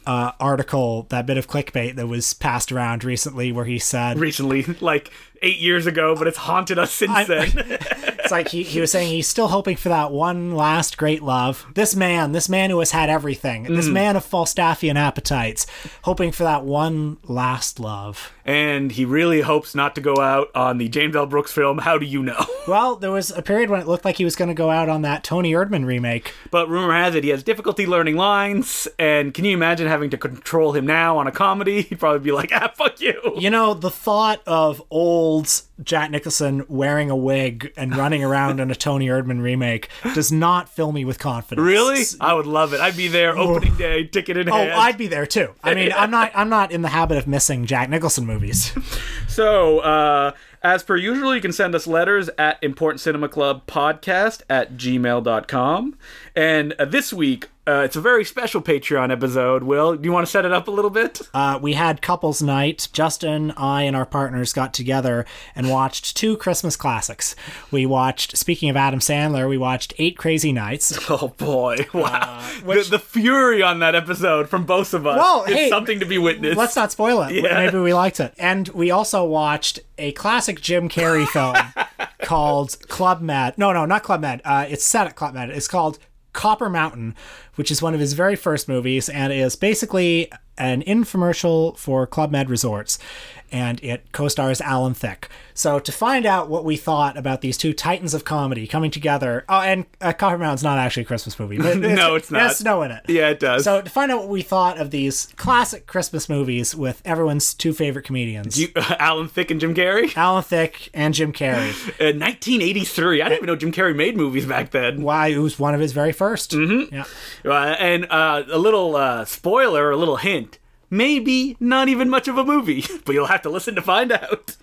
uh, article, that bit of clickbait that was passed around recently, where he said, Recently, like eight years ago, but it's haunted us since I- then. It's like he, he was saying he's still hoping for that one last great love. This man, this man who has had everything, this man of Falstaffian appetites, hoping for that one last love. and he really hopes not to go out on the James L. Brooks film, How Do You Know? Well, there was a period when it looked like he was going to go out on that Toni Erdmann remake. But rumor has it he has difficulty learning lines, and can you imagine having to control him now on a comedy? He'd probably be like, ah, fuck you. You know, the thought of old Jack Nicholson wearing a wig and running around in a Toni Erdmann remake does not fill me with confidence. Really? I would love it. I'd be there opening day, ticket in Oh, hand. Oh, I'd be there too. I mean, I'm not I'm not in the habit of missing Jack Nicholson movies. So, uh, as per usual, you can send us letters at importantcinemaclubpodcast Cinema Club Podcast at gmail.com. And uh, this week, uh, it's a very special Patreon episode. Will, do you want to set it up a little bit? Uh, we had couples night. Justin, I, and our partners got together and watched two Christmas classics. We watched, speaking of Adam Sandler, we watched Eight Crazy Nights. Oh boy! Wow, the, the fury on that episode from both of us Well, hey, something to be witnessed. Let's not spoil it. Yeah. Maybe we liked it. And we also watched a classic Jim Carrey film called Club Med. No, no, not Club Med. Uh, it's set at Club Med. It's called Copper Mountain, which is one of his very first movies and is basically an infomercial for Club Med resorts. And it co stars Alan Thicke. So, to find out what we thought about these two titans of comedy coming together. Oh, and uh, Copper Mountain's not actually a Christmas movie. But No, it's It has snow in it. yeah, it does. So to find out what we thought of these classic Christmas movies with everyone's two favorite comedians, you, Alan Thicke and Jim Carrey. Alan Thicke and Jim Carrey. In 1983, I didn't even know Jim Carrey made movies back then. Why it was one of his very 1st Mm-hmm. Yeah. Uh, and uh, a little uh, spoiler, a little hint. Maybe not even much of a movie, but you'll have to listen to find out.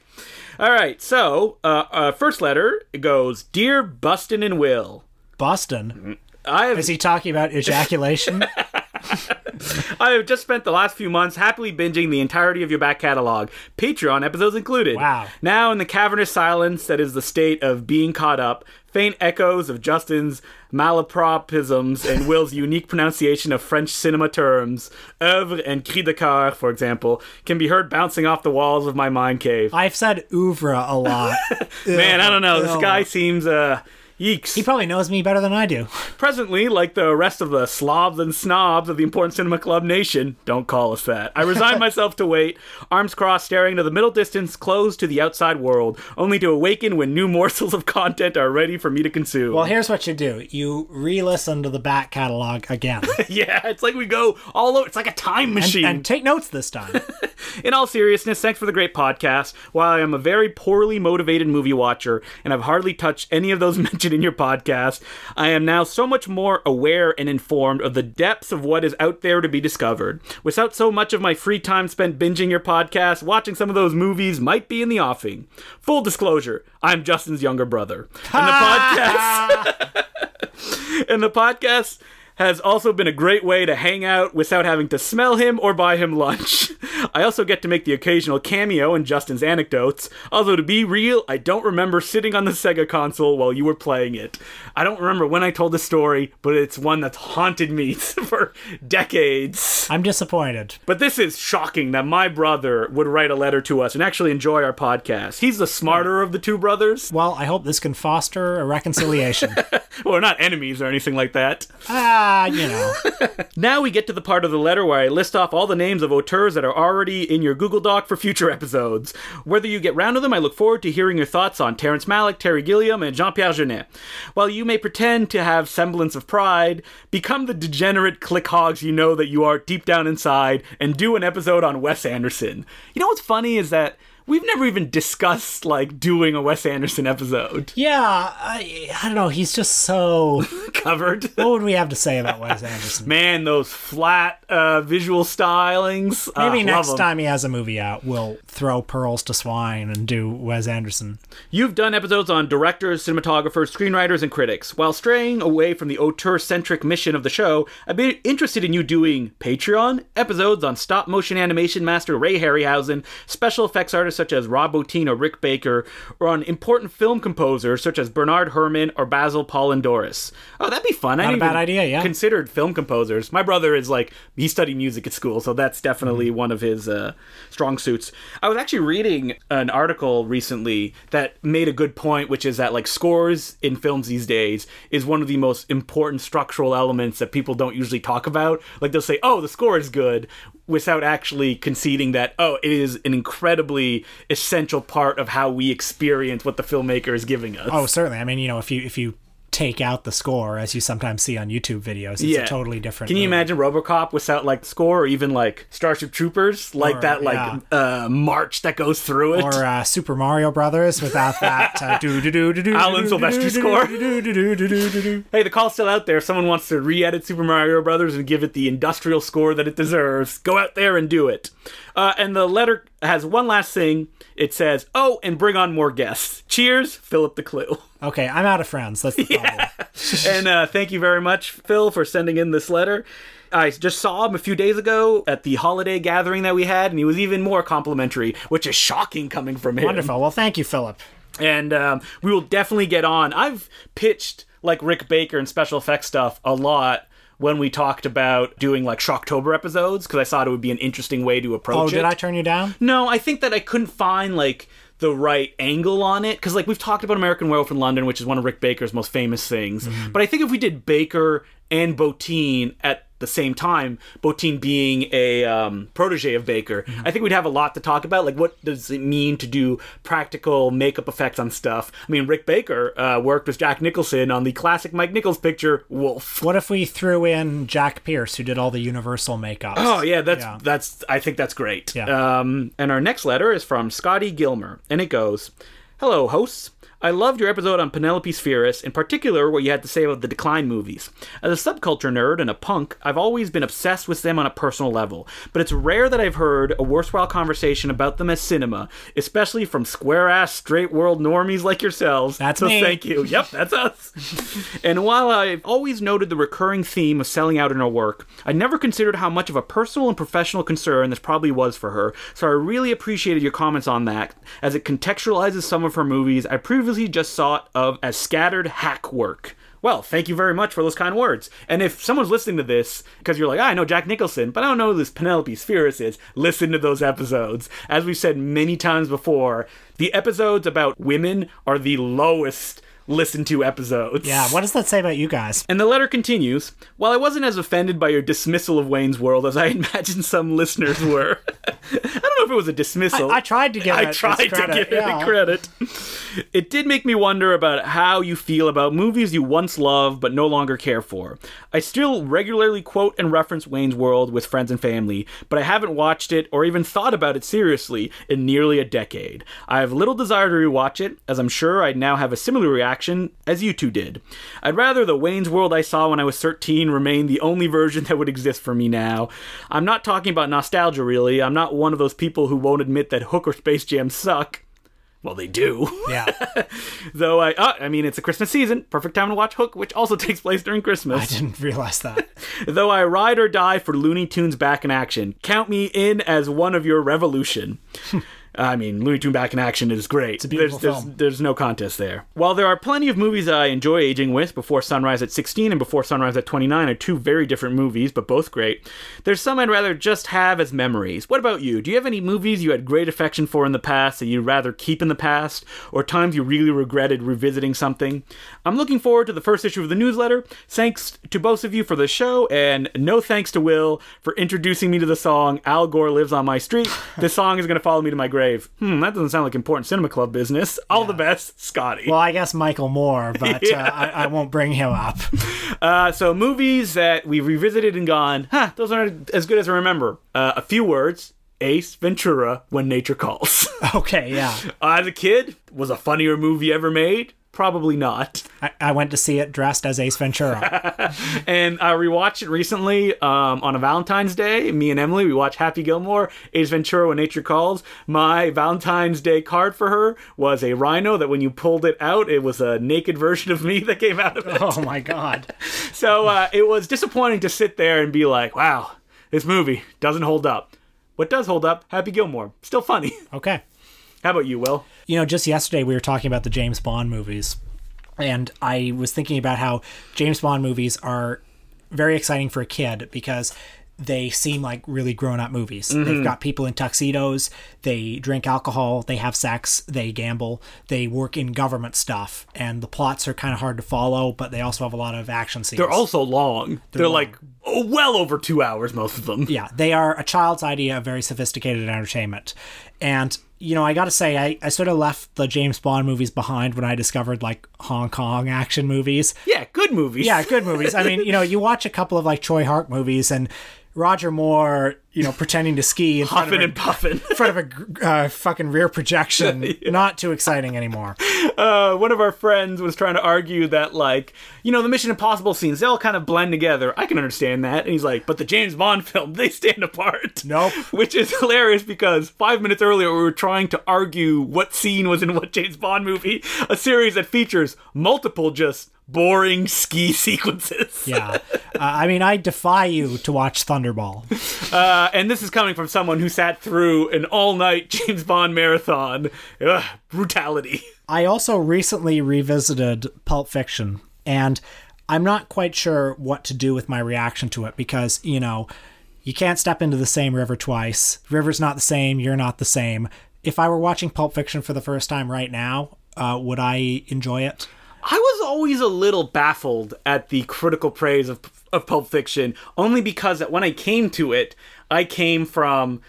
All right, so uh, uh, first letter goes, "Dear Bustin and Will, Boston. I have Is he talking about ejaculation? I have just spent the last few months happily binging the entirety of your back catalog, Patreon episodes included. Wow. Now, in the cavernous silence that is the state of being caught up, faint echoes of Justin's malapropisms and Will's unique pronunciation of French cinema terms, oeuvre and cri de coeur, for example, can be heard bouncing off the walls of my mind cave. I've said oeuvre a lot. Man, I don't know. This guy seems, uh, yeeks. He probably knows me better than I do. Presently, like the rest of the slobs and snobs of the important cinema club nation, don't call us that. I resign myself to wait, arms crossed, staring into the middle distance, closed to the outside world, only to awaken when new morsels of content are ready for me to consume. Well, here's what you do: you re-listen to the back catalog again, yeah, it's like we go all over. It's like a time machine. and take notes this time. In all seriousness, thanks for the great podcast. While I am a very poorly motivated movie watcher and I've hardly touched any of those mentioned in your podcast, I am now so much more aware and informed of the depths of what is out there to be discovered. Without so much of my free time spent binging your podcast, watching some of those movies might be in the offing. Full disclosure, I'm Justin's younger brother. And the podcast and the podcast has also been a great way to hang out without having to smell him or buy him lunch. I also get to make the occasional cameo in Justin's anecdotes, although to be real, I don't remember sitting on the Sega console while you were playing it. I don't remember when I told the story, but it's one that's haunted me for decades. I'm disappointed. But this is shocking that my brother would write a letter to us and actually enjoy our podcast. He's the smarter of the two brothers. Well, I hope this can foster a reconciliation. Well, we're not enemies or anything like that. ah, Ah, you know. Now we get to the part of the letter where I list off all the names of auteurs that are already in your Google Doc for future episodes. Whether you get round to them, I look forward to hearing your thoughts on Terrence Malick, Terry Gilliam, and Jean Pierre Jeunet. While you may pretend to have semblance of pride, become the degenerate click hogs you know that you are deep down inside and do an episode on Wes Anderson. You know what's funny is that we've never even discussed like doing a Wes Anderson episode. Yeah, I, I don't know. He's just so. Covered. what would we have to say about Wes Anderson? Man, those flat uh, visual stylings. uh, Maybe love next time he has a movie out, we'll throw pearls to swine and do Wes Anderson. You've done episodes on directors, cinematographers, screenwriters, and critics. While straying away from the auteur centric mission of the show, I'd be interested in you doing Patreon episodes on stop motion animation master Ray Harryhausen, special effects artists such as Rob Bottin or Rick Baker, or on important film composers such as Bernard Herrmann or Basil Poledouris. Oh, that'd be fun. I Not a bad idea, yeah. Considered film composers. My brother is like he studied music at school, so that's definitely Mm-hmm. one of his uh, strong suits. I was actually reading an article recently that made a good point, which is that like scores in films these days is one of the most important structural elements that people don't usually talk about. Like they'll say, "Oh, the score is good," without actually conceding that, "Oh, it is an incredibly essential part of how we experience what the filmmaker is giving us." Oh, certainly. I mean, you know, if you if you take out the score, as you sometimes see on YouTube videos, it's a totally different. Can you movie. imagine RoboCop without like score, or even like Starship Troopers, like Or, that like yeah. uh, march that goes through it? Or uh, Super Mario Brothers without that do do do do do Alan Silvestri score. score. hey, the call's still out there. If someone wants to re-edit Super Mario Brothers and give it the industrial score that it deserves, go out there and do it. Uh, and the letter has one last thing. It says, "Oh, and bring on more guests. Cheers, Philip Decloux." Okay, I'm out of friends. That's the problem. and uh, thank you very much, Phil, for sending in this letter. I just saw him a few days ago at the holiday gathering that we had, and he was even more complimentary, which is shocking coming from him. Wonderful. Well, thank you, Philip. And um, we will definitely get on. I've pitched like Rick Baker and special effects stuff a lot when we talked about doing like Shocktober episodes because I thought it would be an interesting way to approach Oh, it. did I turn you down? No, I think that I couldn't find like the right angle on it because like we've talked about American Werewolf in London, which is one of Rick Baker's most famous things. Mm-hmm. But I think if we did Baker and Bottin at the same time, Bottin being a um, protege of Baker, I think we'd have a lot to talk about. Like, what does it mean to do practical makeup effects on stuff? I mean, Rick Baker uh, worked with Jack Nicholson on the classic Mike Nichols picture Wolf. What if we threw in Jack Pierce, who did all the Universal makeups? Oh yeah, that's Yeah. that's. I think that's great. Yeah. Um, and our next letter is from Scotty Gilmer, and it goes, "Hello, hosts." I loved your episode on Penelope Spheeris, in particular what you had to say about the Decline movies. As a subculture nerd and a punk, I've always been obsessed with them on a personal level, but it's rare that I've heard a worthwhile conversation about them as cinema, especially from square ass, straight world normies like yourselves. That's so me. thank you. Yep, that's us. and while I've always noted the recurring theme of selling out in her work, I never considered how much of a personal and professional concern this probably was for her, so I really appreciated your comments on that, as it contextualizes some of her movies I previously just thought of as scattered hack work. Well, thank you very much for those kind words. And if someone's listening to this because you're like, ah, I know Jack Nicholson, but I don't know who this Penelope Spheeris is, listen to those episodes. As we've said many times before, the episodes about women are the lowest listened to episodes. Yeah, what does that say about you guys? And the letter continues While I wasn't as offended by your dismissal of Wayne's World as I imagine some listeners were, I don't know if it was a dismissal. I tried to give I it tried to give yeah. it credit. It did make me wonder about how you feel about movies you once loved but no longer care for. I still regularly quote and reference Wayne's World with friends and family, but I haven't watched it or even thought about it seriously in nearly a decade. I have little desire to rewatch it, as I'm sure I'd now have a similar reaction as you two did. I'd rather the Wayne's World I saw when I was 13 remain the only version that would exist for me now. I'm not talking about nostalgia, really. I'm not one of those people who won't admit that Hook or Space Jam suck. Well, they do. Yeah, Though I, uh, I mean, it's a Christmas season, perfect time to watch Hook, which also takes place during Christmas. I didn't realize that. Though I ride or die for Looney Tunes back in action, count me in as one of your revolution. I mean, Looney Tune Back in Action is great. It's a beautiful there's, film. There's, there's no contest there. While there are plenty of movies I enjoy aging with, Before Sunrise at 16 and Before Sunrise at 29 are two very different movies, but both great. There's some I'd rather just have as memories. What about you? Do you have any movies you had great affection for in the past that you'd rather keep in the past, or times you really regretted revisiting something? I'm looking forward to the first issue of the newsletter. Thanks to both of you for the show, and no thanks to Will for introducing me to the song Al Gore Lives on My Street. this song is going to follow me to my grave. Hmm, that doesn't sound like important cinema club business. All the best, Scotty. Well, I guess Michael Moore, but uh, I, I won't bring him up. Uh, so movies that we've revisited and gone, huh, those aren't as good as I remember. Uh, a few words. Ace Ventura, When Nature Calls. Okay, yeah. As a kid, was a funnier movie ever made? Probably not. I, I went to see it dressed as Ace Ventura. And I rewatched it recently um, on a Valentine's Day. Me and Emily, we watched Happy Gilmore, Ace Ventura, When Nature Calls. My Valentine's Day card for her was a rhino that when you pulled it out, it was a naked version of me that came out of it. oh my god. So uh, it was disappointing to sit there and be like, wow, this movie doesn't hold up. What does hold up? Happy Gilmore. Still funny. Okay. How about you, Will? You know, just yesterday we were talking about the James Bond movies, and I was thinking about how James Bond movies are very exciting for a kid because they seem like really grown up movies. They've mm-hmm. got people in tuxedos, they drink alcohol, they have sex, they gamble, they work in government stuff, and the plots are kind of hard to follow, but they also have a lot of action scenes. They're also long. They're, long. like oh, well over two hours, most of them. yeah, they are a child's idea of very sophisticated entertainment. And, you know, I gotta say, I, I sort of left the James Bond movies behind when I discovered like Hong Kong action movies. Yeah, good movies. Yeah, good movies. I mean, you know, you watch a couple of like Tsui Hark movies and Roger Moore, you know, pretending to ski in front of a, and puffing. in front of a uh, fucking rear projection. Not too exciting anymore. uh, one of our friends was trying to argue that, like, you know, the Mission Impossible scenes, they all kind of blend together. I can understand that. And he's like, but the James Bond film, they stand apart. Nope. Which is hilarious because five minutes earlier, we were trying to argue what scene was in what James Bond movie, a series that features multiple just boring ski sequences. Yeah. Uh, I mean, I defy you to watch Thunderball. Uh, and this is coming from someone who sat through an all night James Bond marathon. Ugh, brutality. I also recently revisited Pulp Fiction, and I'm not quite sure what to do with my reaction to it because, you know, you can't step into the same river twice. River's not the same, you're not the same. If I were watching Pulp Fiction for the first time right now, uh, would I enjoy it? I was always a little baffled at the critical praise of, of Pulp Fiction, only because that when I came to it, I came from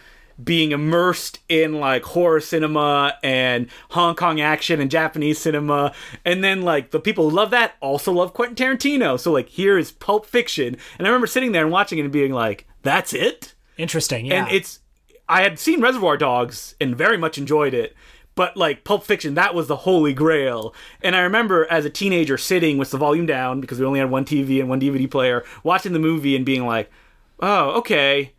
being immersed in like horror cinema and Hong Kong action and Japanese cinema. And then like the people who love that also love Quentin Tarantino. So like here is Pulp Fiction. And I remember sitting there and watching it and being like, that's it? Interesting, yeah. And it's I had seen Reservoir Dogs and very much enjoyed it. But like Pulp Fiction, that was the holy grail. And I remember as a teenager sitting with the volume down because we only had one TV and one DVD player, watching the movie and being like, "Oh, okay.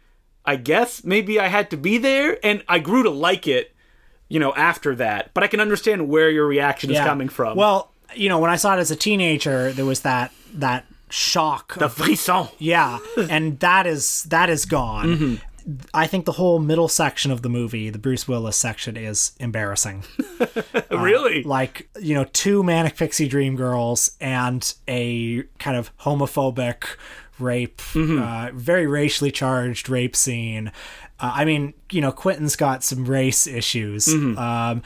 I guess maybe I had to be there." And I grew to like it, you know, after that. But I can understand where your reaction is coming from. Well, you know, when I saw it as a teenager, there was that that shock. the frisson. yeah, and that is that is gone. Mm-hmm. I think the whole middle section of the movie, the Bruce Willis section, is embarrassing. really? like you know two manic pixie dream girls and a kind of homophobic rape uh, very racially charged rape scene uh, i mean you know quentin's got some race issues um,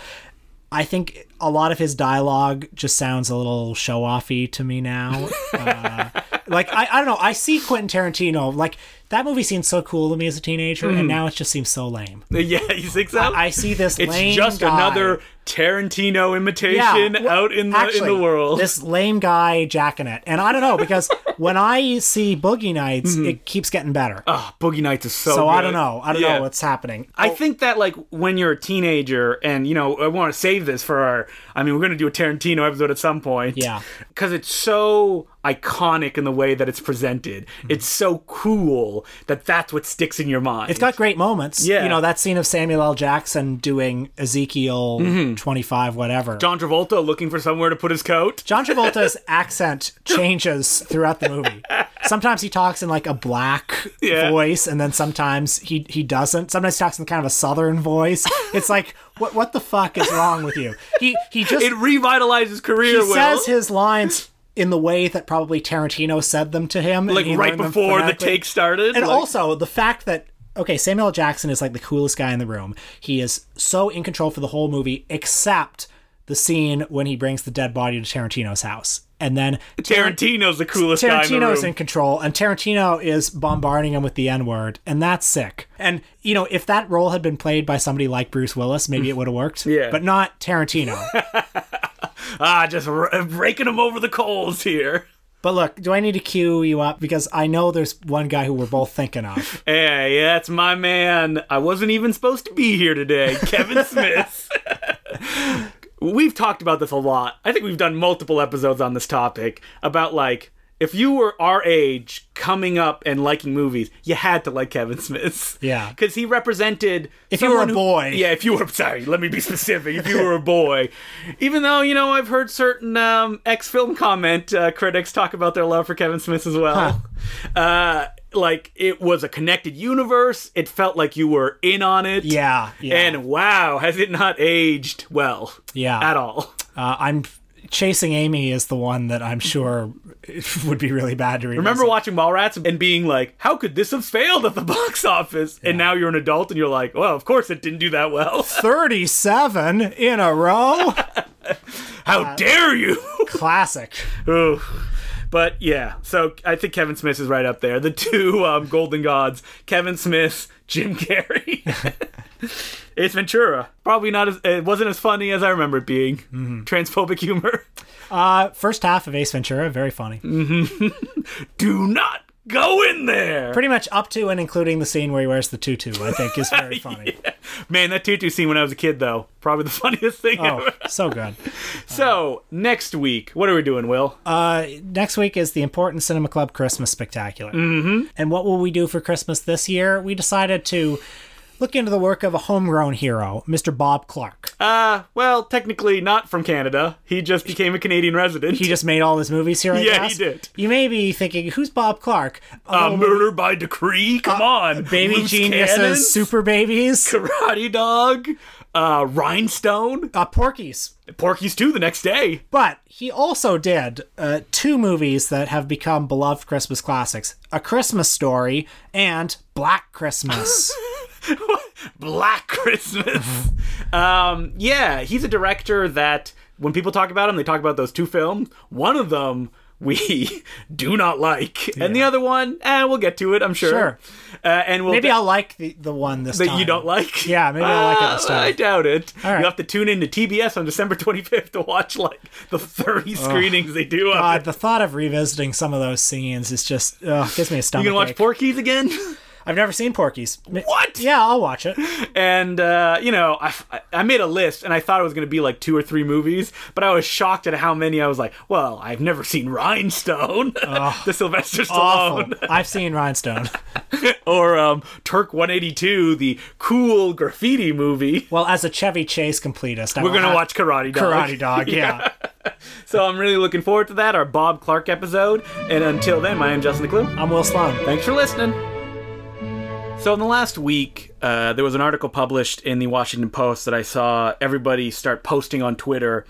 i think a lot of his dialogue just sounds a little show-offy to me now uh, like I, I don't know i see quentin tarantino like that movie seemed so cool to me as a teenager and now it just seems so lame yeah, you think so? i see this it's just guy- another Tarantino imitation well, out in the in the world. This lame guy jacking it, and I don't know because when I see Boogie Nights, it keeps getting better. Ah, Boogie Nights is so. so I don't know. I don't Yeah. know what's happening. I think that like when you're a teenager, and you know, I want to save this for our. I mean, we're gonna do a Tarantino episode at some point. Yeah. because it's so iconic in the way that it's presented. It's so cool that that's what sticks in your mind. It's got great moments. Yeah. You know, that scene of Samuel L. Jackson doing Ezekiel 25, whatever. Mm-hmm. John Travolta looking for somewhere to put his coat. John Travolta's accent changes throughout the movie. Sometimes he talks in like a black Yeah. voice, and then sometimes he he doesn't. Sometimes he talks in kind of a southern voice. It's like, what what the fuck is wrong with you? He he just It revitalized his career. he Will. says his lines in the way that probably Tarantino said them to him, like right before the take started. And like- also the fact that okay, Samuel Jackson is like the coolest guy in the room. He is so in control for the whole movie, except the scene when he brings the dead body to Tarantino's house, and then Tarantino's the coolest in the Tarantino's room. in control, and Tarantino is bombarding him with the N word, and that's sick. And you know, if that role had been played by somebody like Bruce Willis, maybe it would have worked. Yeah. but not Tarantino. ah, just r- raking him over the coals here. but look, do I need to cue you up because I know there's one guy who we're both thinking of. Hey, yeah, that's my man. I wasn't even supposed to be here today, Kevin Smith. we've talked about this a lot. I think we've done multiple episodes on this topic about like if you were our age coming up and liking movies, you had to like Kevin Smith. Yeah. Because he represented If you were a who- boy. yeah, if you were sorry, let me be specific. If you were a boy. Even though, you know, I've heard certain um ex film comment uh, critics talk about their love for Kevin Smith as well. Uh like it was a connected universe. It felt like you were in on it. Yeah, yeah. And wow, has it not aged well Yeah. at all? Uh, I'm chasing Amy is the one that I'm sure would be really bad to revisit. Remember watching Mallrats and being like, "How could this have failed at the box office?" And now you're an adult and you're like, "Well, of course it didn't do that well. 37 in a row? How dare you?" Classic. Ooh. But yeah, so I think Kevin Smith is right up there. The two um, golden gods, Kevin Smith, Jim Carrey. Ace Ventura. Probably not as it wasn't as funny as I remember it being. Mm-hmm. Transphobic humor. Uh, first half of Ace Ventura, very funny. Do not go in there. Pretty much up to and including the scene where he wears the tutu, I think is very funny. Man, that tutu scene when I was a kid though, probably the funniest thing Oh, ever. so good. So, next week, what are we doing, Will? Uh, next week is the Important Cinema Club Christmas Spectacular. Mm-hmm. And what will we do for Christmas this year? We decided to look into the work of a homegrown hero, Mr. Bob Clark. Uh, well, technically not from Canada. He just became a Canadian resident. He just made all his movies here, I Yeah, guess. he did. You may be thinking, who's Bob Clark? uh, murder by decree. Come on, Baby Loose Geniuses, Cannons, Super Babies, Karate Dog, uh, Rhinestone, uh, Porky's. Porky's 2 the next day. But he also did uh, two movies that have become beloved Christmas classics A Christmas Story and Black Christmas. Black Christmas. um, yeah, he's a director that when people talk about him, they talk about those two films. One of them we do not like, and the other one, eh, we'll get to it. I'm sure. Sure. Uh, and we'll maybe I'll like the, the one this that time. you don't like. Yeah, maybe I'll like it this Uh, time. I doubt it. All right. You have to tune in to TBS on December 25th to watch like the 30 screenings they do. Of God, it. the thought of revisiting some of those scenes is just ugh, gives me a stomach. You gonna watch ache. Porky's again? I've never seen Porky's. what? Yeah, I'll watch it. And uh, you know, I, I made a list, and I thought it was going to be like two or three movies, but I was shocked at how many. I was like, "Well, I've never seen Rhinestone, the Sylvester Awful. I've seen Rhinestone. or um, Turk 182, the cool graffiti movie." Well, as a Chevy Chase completist, I We're gonna watch Karate Dog. Karate Dog. Yeah. So I'm really looking forward to that, our Bob Clark episode. And until then, my name's Justin Decloux. I'm Will Sloan. Thanks for listening. So, in the last week, uh, there was an article published in the Washington Post that I saw everybody start posting on Twitter,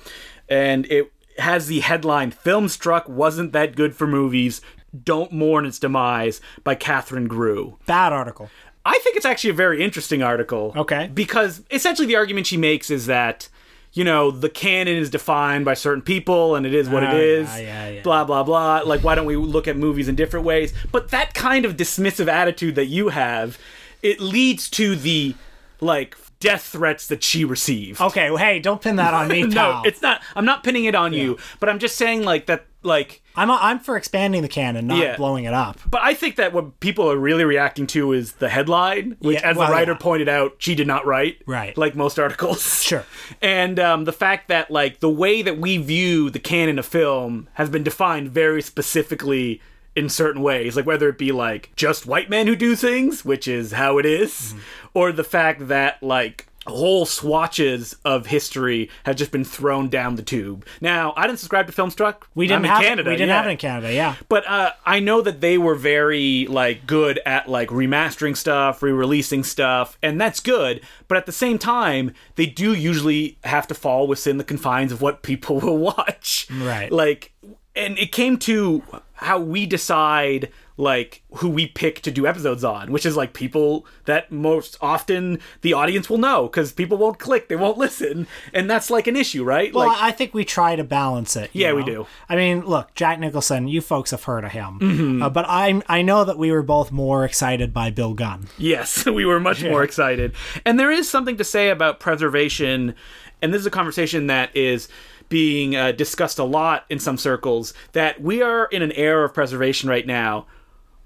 and it has the headline Film Struck Wasn't That Good for Movies. Don't Mourn Its Demise by Catherine Grew. Bad article. I think it's actually a very interesting article. Okay. Because essentially the argument she makes is that, you know, the canon is defined by certain people and it is what Oh, it ah, is. yeah, yeah, yeah. Blah, blah, blah. Like, why don't we look at movies in different ways? But that kind of dismissive attitude that you have, it leads to the, like, death threats that she received. Okay, well, hey, don't pin that on me, No, it's not. I'm not pinning it on you, but I'm just saying like that. Like I'm I'm for expanding the canon, not Yeah. blowing it up. But I think that what people are really reacting to is the headline, which, Yeah, as well, the writer yeah. pointed out, she did not write. Right. Like most articles. Sure. And um, the fact that, like, the way that we view the canon of film has been defined very specifically in certain ways. Like, whether it be, like, just white men who do things, which is how it is, Mm-hmm. or the fact that, like, whole swatches of history have just been thrown down the tube. Now, I didn't subscribe to Filmstruck. We didn't I'm in have Canada. we didn't yeah. have it in Canada. Yeah. But uh, I know that they were very like good at like remastering stuff, re-releasing stuff, and that's good. But at the same time, they do usually have to fall within the confines of what people will watch. Right. Like, and it came to how we decide like who we pick to do episodes on, which is like people that most often the audience will know because people won't click, they won't listen, and that's like an issue, right? Well, like, I think we try to balance it. you Yeah, we do. I mean, look, Jack Nicholson. You folks have heard of him, Mm-hmm. uh, but I I know that we were both more excited by Bill Gunn. Yes, we were much more excited. And there is something to say about preservation, and this is a conversation that is being uh, discussed a lot in some circles that we are in an era of preservation right now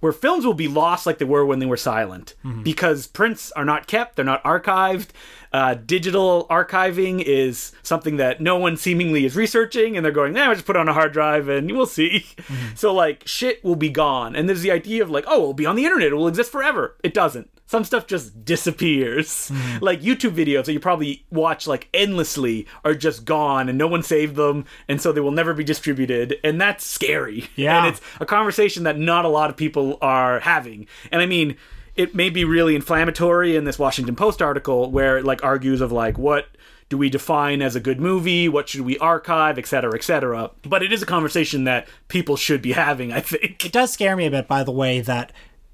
where films will be lost like they were when they were silent because prints are not kept, they're not archived. Uh, digital archiving is something that no one seemingly is researching, and they're going, "Nah, just put it on a hard drive and we'll see." So like, shit will be gone, and there's the idea of like, "Oh, it'll be on the internet, it will exist forever." It doesn't. Some stuff just disappears. Mm-hmm. Like YouTube videos that you probably watch like endlessly are just gone, and no one saved them, and so they will never be distributed, and that's scary. Yeah. and it's a conversation that not a lot of people are having. And I mean, it may be really inflammatory in this Washington Post article where it like argues of like what do we define as a good movie, what should we archive, et cetera, et cetera. But it is a conversation that people should be having, I think. It does scare me a bit, by the way, that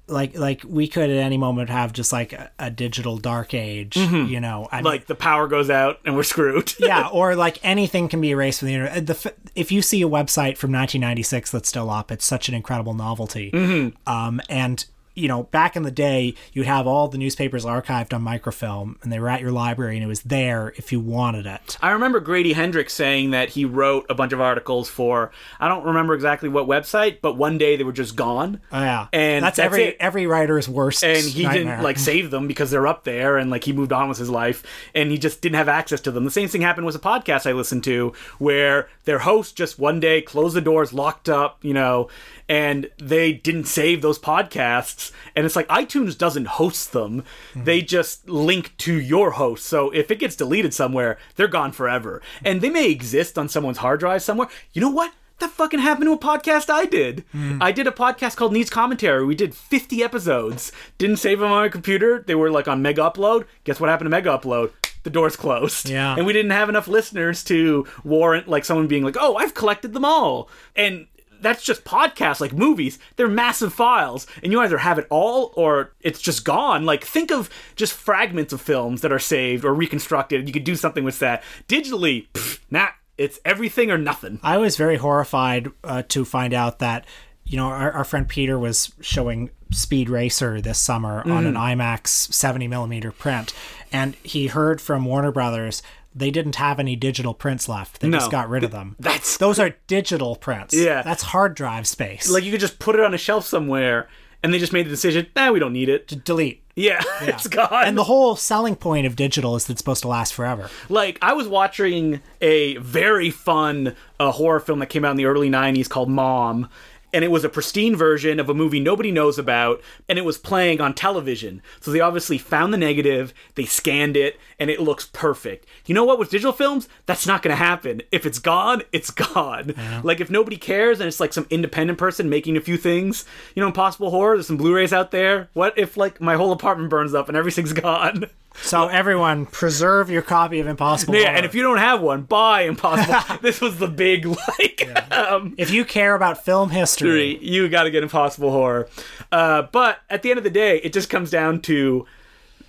like like we could at any moment have just like a, a digital dark age. You know, I mean, Mm-hmm. Like the power goes out and we're screwed. yeah, or like anything can be erased from the internet. The, if you see a website from 1996 that's still up, it's such an incredible novelty. Mm-hmm. Um, and you know, back in the day, you'd have all the newspapers archived on microfilm, and they were at your library, and it was there if you wanted it. I remember Grady Hendrix saying that he wrote a bunch of articles for I don't remember exactly what website, but one day they were just gone. Oh, yeah, And that's, that's every it. every writer's worst. and he nightmare. didn't like save them because they're up there and like he moved on with his life and he just didn't have access to them the same thing happened with a podcast i listened to where their host just one day closed the doors locked up you know and they didn't save those podcasts and it's like itunes doesn't host them they mm-hmm. just link to your host so if it gets deleted somewhere they're gone forever and they may exist on someone's hard drive somewhere you know what that fucking happened to a podcast I did. Mm. I did a podcast called Needs Commentary. We did 50 episodes. Didn't save them on my computer. They were like on Mega Upload. Guess what happened to Mega Upload? The doors closed. Yeah. And we didn't have enough listeners to warrant like someone being like, "Oh, I've collected them all." And that's just podcasts like movies. They're massive files, and you either have it all or it's just gone. Like think of just fragments of films that are saved or reconstructed. You could do something with that. Digitally, pff, nah, it's everything or nothing. I was very horrified uh, to find out that you know our, our friend Peter was showing Speed Racer this summer on an Mm-hmm. IMAX 70 millimeter print, and he heard from Warner Brothers they didn't have any digital prints left. They just got rid of them. That's- those are digital prints. Yeah. that's hard drive space. like you could just put it on a shelf somewhere and they just made the decision nah we don't need it To delete. yeah, it's gone And the whole selling point of digital is that it's supposed to last forever. like i was watching a very fun uh, horror film that came out in the early 90s called mom and it was a pristine version of a movie nobody knows about and it was playing on television. So they obviously found the negative they scanned it and it looks perfect. You know what with digital films? That's not going to happen. If it's gone it's gone. Like if nobody cares and it's like some independent person making a few things you know impossible horror there's some blu-rays out there. What if like my whole apartment burns up and everything's gone So everyone, preserve your copy of Impossible. yeah Horror. and if you don't have one buy impossible this was the big like um if you care about film history, you got to get Impossible Horror. Uh, but at the end of the day, it just comes down to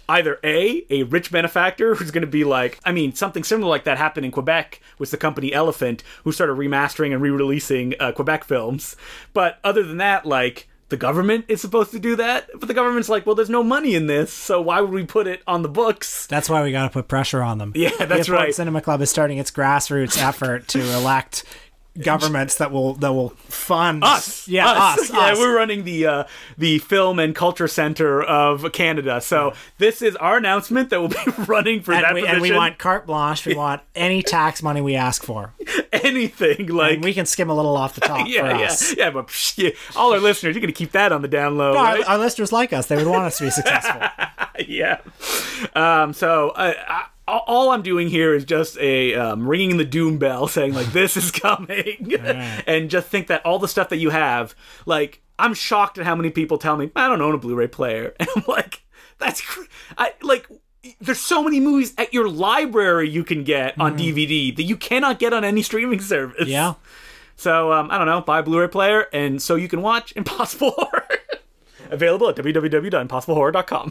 either a a rich benefactor who's going to be like, I mean, something similar like that happened in Quebec with the company Elephant, who started remastering and re-releasing uh, Quebec films. But other than that, like. The government is supposed to do that, but the government's like, well, there's no money in this, so why would we put it on the books? That's why we got to put pressure on them. Yeah, that's the right. Cinema Club is starting its grassroots effort to elect governments that will that will fund us. Yeah, us. yeah, us. we're running the uh, the film and culture center of Canada. So this is our announcement that we'll be running for that and we, position. and we want carte blanche. We want any tax money we ask for. anything like And we can skim a little off the top yeah, for yeah, us. yeah. But psh, yeah, all our listeners, you're gonna keep that on the down low, No, right? our, our listeners like us. They would want us to be successful. yeah. Um, so uh, I, all I'm doing here is just a um, ringing the doom bell, saying like this is coming, and just think that all the stuff that you have, like I'm shocked at how many people tell me I don't own a Blu-ray player, and I'm like, that's cr- I like. There's so many movies at your library you can get on DVD that you cannot get on any streaming service. Yeah. So um, I don't know, buy a Blu-ray player, and so you can watch Impossible Horror. Available at www.impossiblehorror.com.